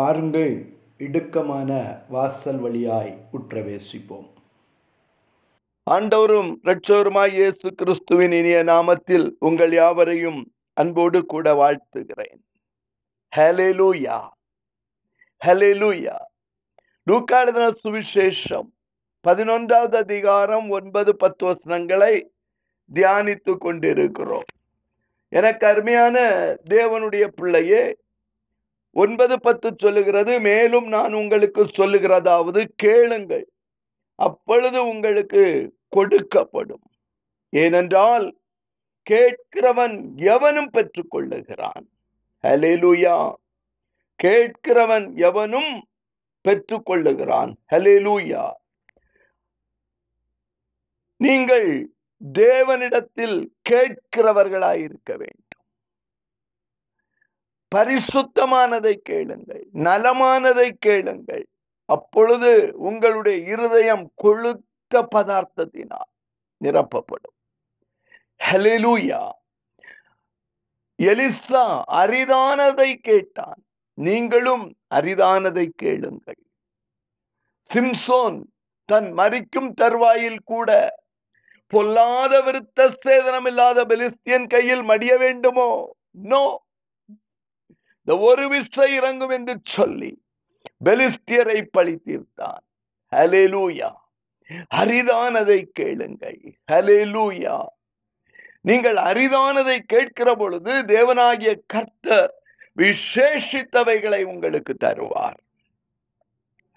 பாருங்கள் இடுக்கமான வாசல் வழியாய் உற்றவேசிப்போம். ஆண்டவரும் இரட்சகருமாய் இயேசு கிறிஸ்துவின் இனிய நாமத்தில் உங்கள் யாவரையும் அன்போடு கூட வாழ்த்துகிறேன். ஹalleluya ஹalleluya லூக்கா சுவிசேஷம் பதினொன்றாவது அதிகாரம் ஒன்பது பத்து வசனங்களை தியானித்து கொண்டிருக்கிறோம். எனக்கு அருமையான தேவனுடைய பிள்ளையே ஒன்பது பத்து சொல்லுகிறது மேலும் நான் உங்களுக்கு சொல்லுகிறதாவது கேளுங்கள். அப்பொழுது உங்களுக்கு கொடுக்கப்படும். ஏனென்றால் கேட்கிறவன் எவனும் பெற்றுக்கொள்ளுகிறான். ஹலேலுயா கேட்கிறவன் எவனும் பெற்றுக்கொள்ளுகிறான். ஹலேலூயா நீங்கள் தேவனிடத்தில் கேட்கிறவர்களாயிருக்க வேண்டும். பரிசுத்தமானதை கேளுங்கள் நலமானதை கேளுங்கள். அப்பொழுது உங்களுடைய இருதயம் கொழுத்த பதார்த்தத்தினால் நிரப்பப்படும். ஹலிலூயா எலிசா அரிதானதை கேட்டான். நீங்களும் அரிதானதை கேளுங்கள். சிம்சோன் தன் மறிக்கும் தருவாயில் கூட பொல்லாத விருத்த சேதனம் இல்லாத பெலிஸ்தியன் கையில் மடிய வேண்டுமோ? நோ இந்த ஒரு விசை இறங்கும் என்று சொல்லி பெலிஸ்தியரை பழி தீர்த்தான். ஹலேலூயா அரிதானதை கேளுங்கள். ஹலேலூயா நீங்கள் அரிதானதை கேட்கிற பொழுது தேவனாகிய கர்த்தர் விசேஷித்தவைகளை உங்களுக்கு தருவார்.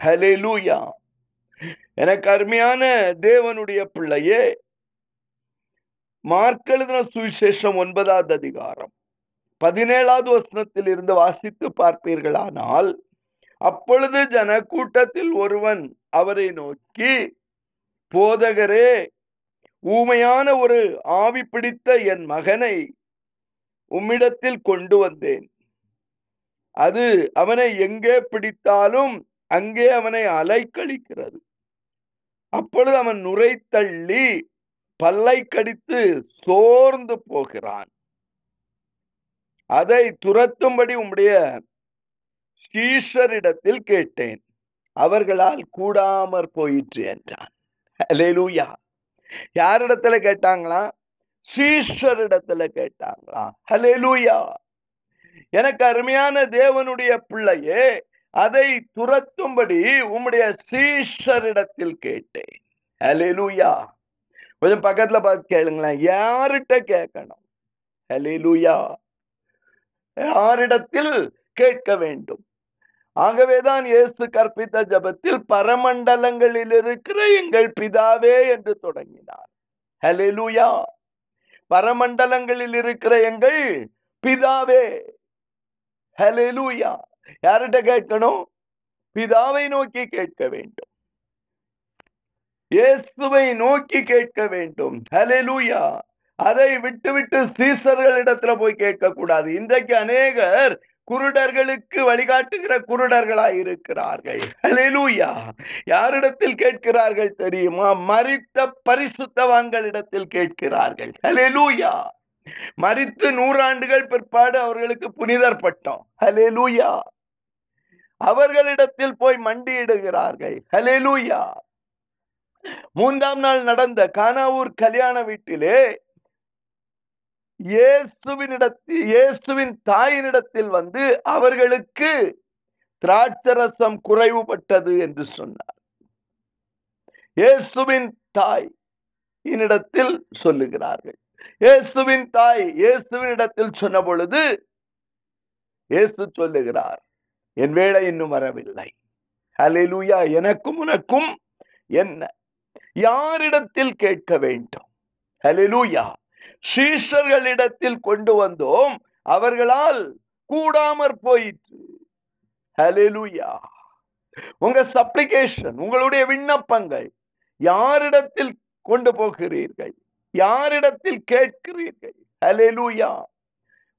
ஹலேலூயா எனக்கு அருமையான தேவனுடைய பிள்ளையே மார்க்கெழுதின சுவிசேஷம் ஒன்பதாவது அதிகாரம். பதினேழாவது வசனத்தில் இருந்து வாசித்து பார்ப்பீர்களானால் அப்பொழுது ஜன கூட்டத்தில் ஒருவன் அவரை நோக்கி போதகரே ஊமையான ஒரு ஆவி பிடித்த என் மகனை உம்மிடத்தில் கொண்டு வந்தேன். அது அவனை எங்கே பிடித்தாலும் அங்கே அவனை அலைக்கழிக்கிறது. அப்பொழுது அவன் நுரை தள்ளி பல்லை கடித்து சோர்ந்து போகிறான். அதை துரத்தும்படி உம்முடைய ஸ்ரீஷரிடத்தில் கேட்டேன். அவர்களால் கூடாமற் போயிற்று என்றான். ஹலேலூயா யாரிடத்துல கேட்டாங்களா? ஸ்ரீஷரிடத்துல கேட்டாங்களா? ஹலேலூயா எனக்கு அருமையான தேவனுடைய பிள்ளையே அதை துரத்தும்படி உம்முடைய சீஷரிடத்தில் கேட்டேன். ஹலேலூயா கொஞ்சம் பக்கத்துல பார்த்து கேளுங்களேன். யார்கிட்ட கேட்கணும்? ஹலேலூயா யாரிடத்தில் கேட்க வேண்டும். ஆகவேதான் இயேசு கற்பித்த ஜபத்தில் பரமண்டலங்களில் இருக்கிற எங்கள் பிதாவே என்று தொடங்கினார். ஹலெலுயா பரமண்டலங்களில் இருக்கிற எங்கள் பிதாவே. ஹலெலுயா யார்கிட்ட கேட்கணும்? பிதாவை நோக்கி கேட்க வேண்டும். இயேசுவை நோக்கி கேட்க வேண்டும். ஹலெலுயா அதை விட்டுவிட்டு சீசர்களிடத்துல போய் கேட்கக்கூடாது. இன்றைக்கு அநேகர் குருடர்களுக்கு வழிகாட்டுகிற குருடர்களாய் இருக்கிறார்கள். ஹalleluya. யாரிடத்தில் கேட்கிறார்கள் தெரியுமா? மறித்த பரிசுத்தவான்களிடத்தில் கேட்கிறார்கள். ஹalleluya. மரித்து நூறாண்டுகள் பிற்பாடு அவர்களுக்கு புனிதர் பட்டம். ஹalleluya. அவர்களிடத்தில் போய் மண்டியிடுகிறார்கள். ஹalleluya. மூன்றாம் நாள் நடந்த கானாவூர் கல்யாண வீட்டிலே இயேசுவினிடத்தில் இயேசுவின் தாயினிடத்தில் வந்து அவர்களுக்கு திராட்சரசம் குறைவுபட்டது என்று சொன்னார். இயேசுவின் தாய் என்னிடத்தில் சொல்லுகிறார்கள். இயேசுவின் தாய் இயேசுவினிடத்தில் சொன்ன பொழுது இயேசு சொல்லுகிறார் என் வேலை இன்னும் வரவில்லை. அலிலூயா எனக்கும் உனக்கும் என்ன? யாரிடத்தில் கேட்க வேண்டும்? ஹalleluya சீஷர்களிடத்தில் கொண்டு வந்தோம். அவர்களால் கூடாமற் போயிற்று. ஹலெலுயா உங்க சப்ளிகேஷன் உங்களுடைய விண்ணப்பங்கள் யாரிடத்தில் கொண்டு போகிறீர்கள்? யாரிடத்தில் கேட்கிறீர்கள்? ஹலெலுயா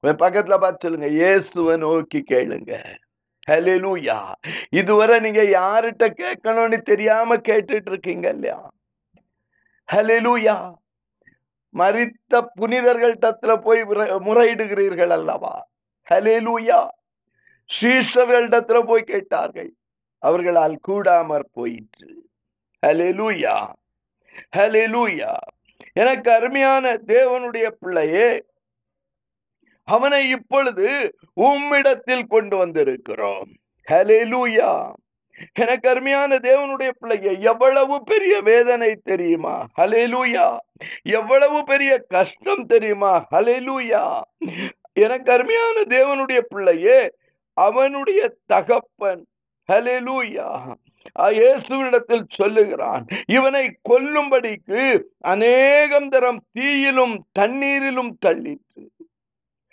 பக்கத்துல பார்த்து சொல்லுங்க. இயேசுவை நோக்கி கேளுங்க. ஹலெலுயா இதுவரை நீங்க யார்கிட்ட கேட்கணும்னு தெரியாம கேட்டுட்டு இருக்கீங்க இல்லையா? ஹலெலுயா மறித்த புனிதர்கள் தத்துல போய் முறையிடுகிறீர்கள் அல்லவா? ஹலேலூயா சீஷர்களிடத்துல போய் கேட்டார்கள். அவர்களால் கூடாமற் போயிற்று. ஹலேலூயா ஹலேலூயா எனக்கு அருமையான தேவனுடைய பிள்ளையே அவனை இப்பொழுது உம்மிடத்தில் கொண்டு வந்திருக்கிறோம். ஹலேலூயா எனக்கு அருமையான தேவனுடைய பிள்ளைய எவ்வளவு பெரிய வேதனை தெரியுமா? ஹலேலூயா எவ்வளவு பெரிய கஷ்டம் தெரியுமா? ஹலெலூயா எனக்கு அருமையான தேவனுடைய பிள்ளையே அவனுடைய தகப்பன் ஹalleluya இயேசுவிடத்தில் சொல்லுகிறான் இவனை கொல்லும்படிக்கு அநேகம் தரம் தீயிலும் தண்ணீரிலும் தள்ளிற்று.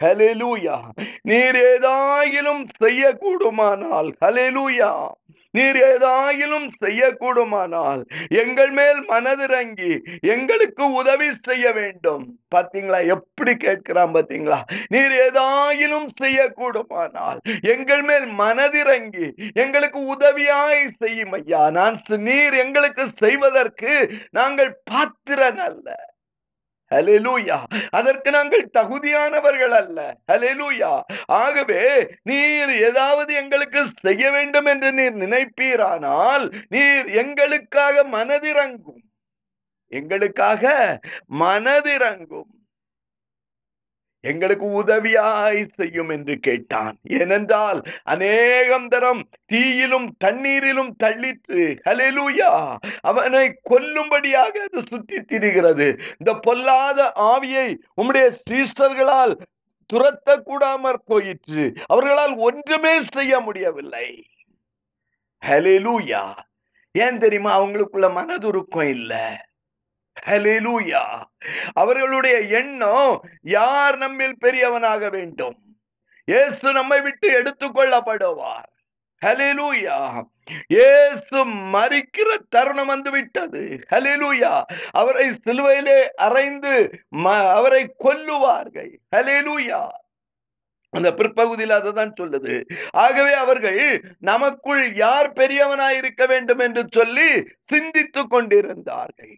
ஹலேலூயா நீர் ஏதாயிலும் செய்யக்கூடுமானால் ஹலேலூயா நீர் ஏதாயிலும் செய்யக்கூடுமானால் எங்கள் மேல் மனதிறங்கி எங்களுக்கு உதவி செய்ய வேண்டும். பாத்தீங்களா? எப்படி கேட்கிறான் பாத்தீங்களா? நீர் ஏதாயிலும் செய்யக்கூடுமானால் எங்கள் மேல் மனதிறங்கி எங்களுக்கு உதவியாய் செய்யும் ஐயா நான் நீர் எங்களுக்கு செய்வதற்கு நாங்கள் பாத்திரன் அல்ல. ஹalleluya. அதற்கு நாங்கள் தகுதியானவர்கள் அல்ல. ஹalleluya. ஆகவே நீர் ஏதாவது எங்களுக்கு செய்ய வேண்டும் என்று நீர் நினைப்பீரானால் நீர் எங்களுக்காக மனதிறங்கும். எங்களுக்காக மனதிறங்கும். எங்களுக்கு உதவியாய் செய்யும் என்று கேட்டான். ஏனென்றால் அநேகம் தரம் தீயிலும் தண்ணீரிலும் தள்ளிற்று ஹalleluya அவனை கொல்லும்படியாக அது சுற்றி திரிகிறது. இந்த பொல்லாத ஆவியை உம்முடைய சீஸ்டர்களால் துரத்த கூடாமற் போயிற்று. அவர்களால் ஒன்றுமே செய்ய முடியவில்லை. ஹalleluya. ஏன் தெரியுமா? அவங்களுக்குள்ள மனதுருக்கம் இல்லை. அவர்களுடைய எண்ணம் யார் நம்மில் பெரியவனாக வேண்டும்? இயேசு நம்மை விட்டு எடுத்துக்கொள்ளப்படுவார் ஹalleluya இயேசு மறிக்கிற தருணம் வந்து விட்டது ஹalleluya அவரை சிலுவையிலே அரைந்து அவரை கொல்லுவார்கள். ஹalleluya அந்த பிற்பகுதியில் அதுதான் சொல்லுது. ஆகவே அவர்கள் நமக்குள் யார் பெரியவனாய் இருக்க வேண்டும் என்று சொல்லி சிந்தித்துக் கொண்டிருந்தார்கள்.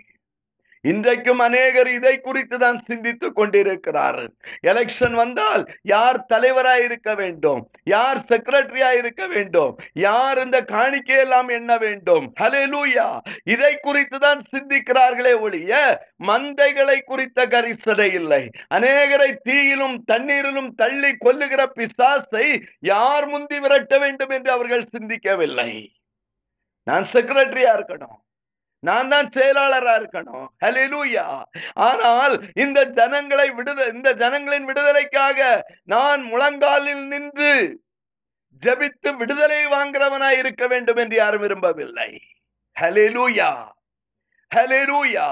இன்றைக்கும் அநேகர் இதை குறித்து தான் சிந்தித்துக் கொண்டிருக்கிறார்கள் எலெக்ஷன் வந்தால் யார் தலைவராய் இருக்க வேண்டும்? யார் செக்ரட்டரியா இருக்க வேண்டும்? யார் இந்த காணிக்கையெல்லாம் எண்ண வேண்டும்? ஹalleluya இதை குறித்து தான் சிந்திக்கிறார்களே ஒழிய மந்தைகளை குறித்த கரிசனை இல்லை. அநேகரை தீயிலும் தண்ணீரிலும் தள்ளி கொல்லுகிற பிசாசை யார் முந்தி விரட்ட வேண்டும் என்று அவர்கள் சிந்திக்கவில்லை. நான் செக்ரட்டரியா இருக்கணும். நான் தான் செயலாளரா இருக்கணும். ஹalleluya ஆனால் இந்த ஜனங்களை விடுதலை இந்த ஜனங்களின் விடுதலைக்காக நான் முழங்காலில் நின்று ஜெபித்து விடுதலை வாங்குறவனாய் இருக்க வேண்டும் என்று யாரும் விரும்பவில்லை. ஹalleluya ஹalleluya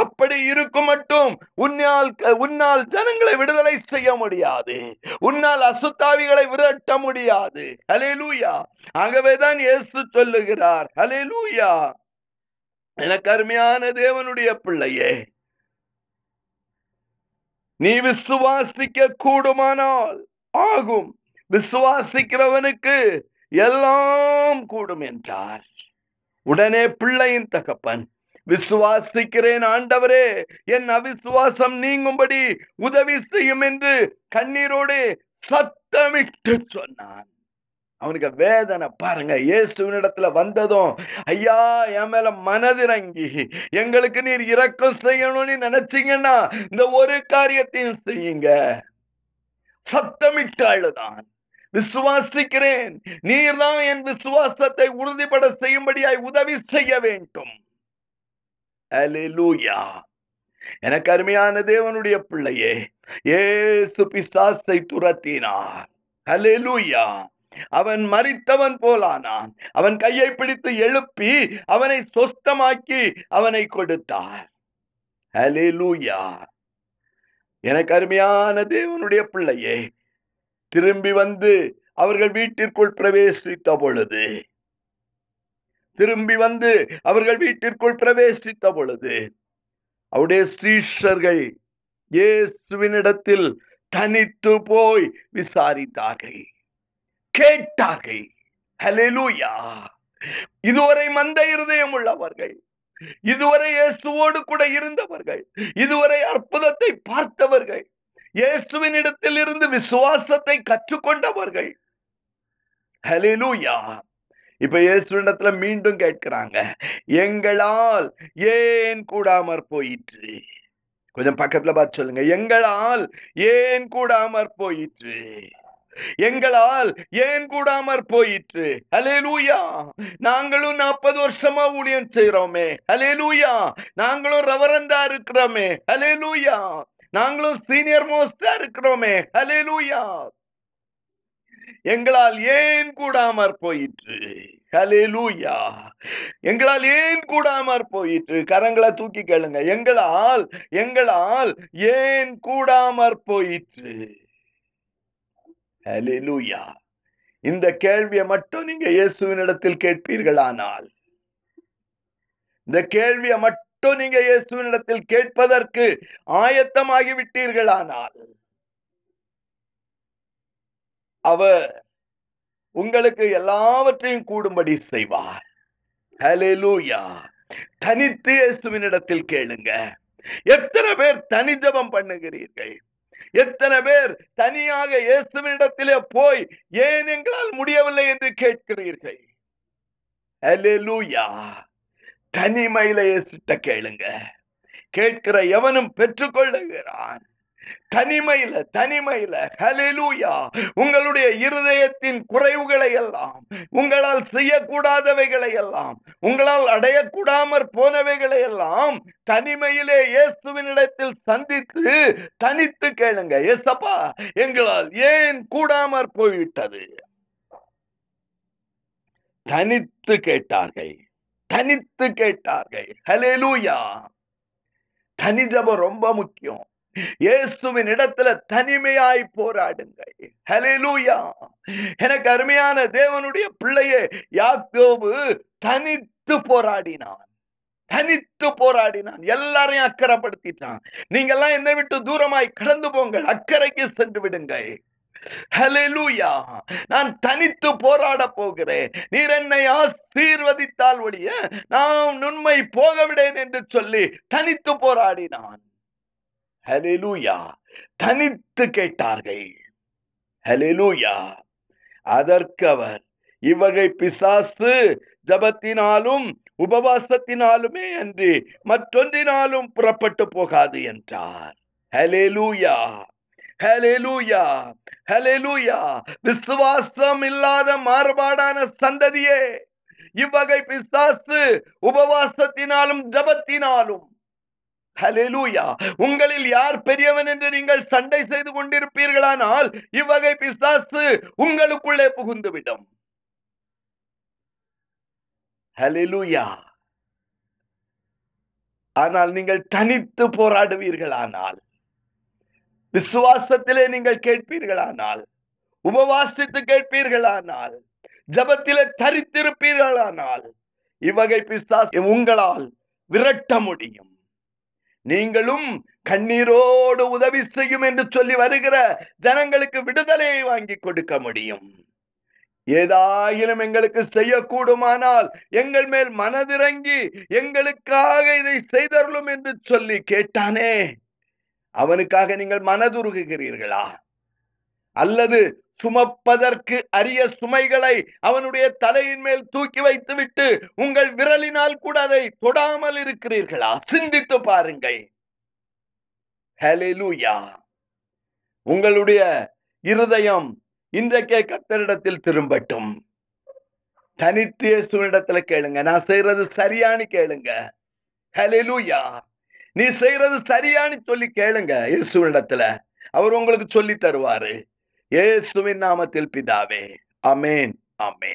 அப்படி இருக்கும் மட்டும் உன்னால் உன்னால் ஜனங்களை விடுதலை செய்ய முடியாது. உன்னால் அசுத்தாவிகளை விரட்ட முடியாது. ஹalleluya ஆகவேதான் இயேசு சொல்லுகிறார். ஹalleluya எனக்கு அருமையான தேவனுடைய பிள்ளையே நீ விசுவாசிக்க கூடுமானால் ஆகும். விசுவாசிக்கிறவனுக்கு எல்லாம் கூடும் என்றார். உடனே பிள்ளையின் தகப்பன் விசுவாசிக்கிறேன் ஆண்டவரே என் அவிசுவாசம் நீங்கும்படி உதவி செய்யும் என்று கண்ணீரோடு சத்தமிட்டு சொன்னான். அவனுக்கு வேதனை. பாருங்க இயேசுவினிடத்துல வந்ததும் ஐயா என் மேல மனதிறங்கி எங்களுக்கு நீர் இரக்கம் செய்யணும்னு நினைச்சீங்கன்னா இந்த ஒரு காரியத்தையும் செய்யுங்க. சத்தமிட்டு விசுவாசிக்கிறேன். நீர்தான் என் விசுவாசத்தை உறுதிப்பட செய்யும்படியாய் உதவி செய்ய வேண்டும். அல்லேலூயா எனக்கு அருமையான தேவனுடைய பிள்ளையே ஏசு பிசாசை துரத்தினார். அலிலூயா அவன் மறித்தவன் போலானான். அவன் கையை பிடித்து எழுப்பி அவனை சொஸ்தமாக்கி அவனை கொடுத்தார் ஹalleluya. எனக்கு அருமையான தேவனுடைய பிள்ளையே திரும்பி வந்து அவர்கள் வீட்டிற்குள் பிரவேசித்த பொழுது திரும்பி வந்து அவர்கள் வீட்டிற்குள் பிரவேசித்த பொழுது அவருடைய சீஷர்கள் இயேசுவினிடத்தில் தனித்து போய் விசாரித்தார்கள். கேட்டார்கள். ஹலெலூயா இதுவரை மந்த இருதயம் உள்ளவர்கள் இதுவரை இயேசுவோடு கூட இருந்தவர்கள் இதுவரை அற்புதத்தை பார்த்தவர்கள் இயேசுவின் இடத்தில் இருந்து விசுவாசத்தை கற்றுக்கொண்டவர்கள். ஹலெலூயா இப்ப இயேசுவிடத்துல மீண்டும் கேட்கிறாங்க எங்களால் ஏன் கூடாமற் போயிற்று? கொஞ்சம் பக்கத்துல பார்த்து சொல்லுங்க எங்களால் ஏன் கூடாமற் போயிற்று? எங்களால் ஏன் கூடாமற் போயிற்று? அலேலூயா நாங்களும் நாற்பது வருஷமா ஊழியம் செய்யறோமே அலேலூயா நாங்களும் ரவரண்டா இருக்கிறோமே. அலேலூயா நாங்களும் சீனியர் மோஸ்டா இருக்கிறோமே. அலேலூயா எங்களால் ஏன் கூடாமற் போயிற்று? லூயா எங்களால் ஏன் கூடாமற் போயிற்று? கரங்களை தூக்கி கேளுங்க. எங்களால் எங்களால் ஏன் கூடாமற் போயிற்று? ஹalleluya. இந்த கேள்வியை மட்டும் நீங்க இயேசுவின் இடத்தில் கேட்பீர்களானால் இந்த கேள்வியை மட்டும் நீங்க இயேசுவின் இடத்தில் கேட்பதற்கு ஆயத்தமாகி விட்டீர்களானால் அவர் உங்களுக்கு எல்லாவற்றையும் கூடும்படி செய்வார். ஹalleluya. தனித்து இயேசுவின் இடத்தில் கேளுங்க. எத்தனை பேர் தனி ஜபம் பண்ணுகிறீர்கள்? எத்தனை பேர் தனியாக இயேசுவினிடத்திலே போய் ஏன் எங்களால் முடியவில்லை? என்று கேட்கிறீர்கள். தனிமையில இயேசுட்ட கேளுங்க. கேட்கிற எவனும் பெற்றுக்கொள்ளுகிறான். தனிமையில தனிமையில ஹலிலூயா உங்களுடைய இருதயத்தின் குறைவுகளை எல்லாம் உங்களால் செய்யக்கூடாதவைகளை எல்லாம் உங்களால் அடையக்கூடாமற் போனவைகளை எல்லாம் தனிமையிலே இயேசுவின் இடத்தில் சந்தித்து தனித்து கேளுங்க. ஏசப்பா எங்களால் ஏன் கூடாமற் போய்விட்டது? தனித்து கேட்டார்கள். தனித்து கேட்டார்கள். ஹalleluya தனி ஜபம் ரொம்ப முக்கியம். இயேசுவின் இடத்துல தனிமையாய் போராடுங்கள். எனக்கு அருமையான தேவனுடைய பிள்ளையே யாக்கோபு தனித்து போராடினான். தனித்து போராடினான். எல்லாரையும் அக்கறைப்படுத்திட்டான். நீங்க எல்லாம் என்னை விட்டு தூரமாய் கடந்து போங்கள். அக்கறைக்கு சென்று விடுங்கள். ஹalleluya நான் தனித்து போராட போகிறேன். நீர் என்னை ஆசீர்வதித்தால் ஒழிய நான் உண்மை போகவிடேன் என்று சொல்லி தனித்து போராடினான். ஹalleluya தனித்து கேட்டார்கள். ஹalleluya அதற்கு அவர் இவ்வகை பிசாசு ஜபத்தினாலும் உபவாசத்தினாலுமே அன்றி மற்றொன்றினாலும் புறப்பட்டு போகாது என்றார். ஹலெலூயா ஹலெலூயா ஹலெலூயா விசுவாசம் இல்லாத மாறுபாடான சந்ததியே. இவ்வகை பிசாசு உபவாசத்தினாலும் ஜபத்தினாலும் உங்களில் யார் பெரியவன் என்று நீங்கள் சண்டை செய்து கொண்டிருப்பீர்களானால் இவ்வகை பிசாசு உங்களுக்குள்ளே புகுந்துவிடும். ஹalleluya. ஆனால் நீங்கள் தனித்து போராடுவீர்களானால் விசுவாசத்திலே நீங்கள் கேட்பீர்களானால் உபவாசித்து கேட்பீர்களானால் ஜபத்திலே தரித்திருப்பீர்களானால் இவ்வகை பிசாசு உங்களால் விரட்ட முடியும். நீங்களும் கண்ணீரோடு உதவி செய்யும் என்று சொல்லி வருகிற ஜனங்களுக்கு விடுதலையை வாங்கி கொடுக்க முடியும். ஏதாயினும் எங்களுக்கு செய்யக்கூடுமானால் எங்கள் மேல் மனதிறங்கி எங்களுக்காக இதை செய்தருளும் என்று சொல்லி கேட்டானே அவனுக்காக நீங்கள் மனதுருகுகிறீர்களா? அல்லது சுமப்பதற்கு அரிய சுமைகளை அவனுடைய தலையின் மேல் தூக்கி வைத்துவிட்டு உங்கள் விரலினால் கூட அதை தொடாமல் இருக்கிறீர்களா? சிந்தித்து பாருங்கள். உங்களுடைய இருதயம் இன்றைக்கே கத்தரிடத்தில் திரும்பட்டும். தனித்து இயேசுவினிடத்துல கேளுங்க. நான் செய்யறது சரியானு கேளுங்க. ஹலெலுயா நீ செய்யறது சரியானு சொல்லி கேளுங்க இயேசுவினிடத்துல. அவர் உங்களுக்கு சொல்லி தருவாரு. இயேசுவின் நாமத்தில் பிதாவே. அமேன் அமேன்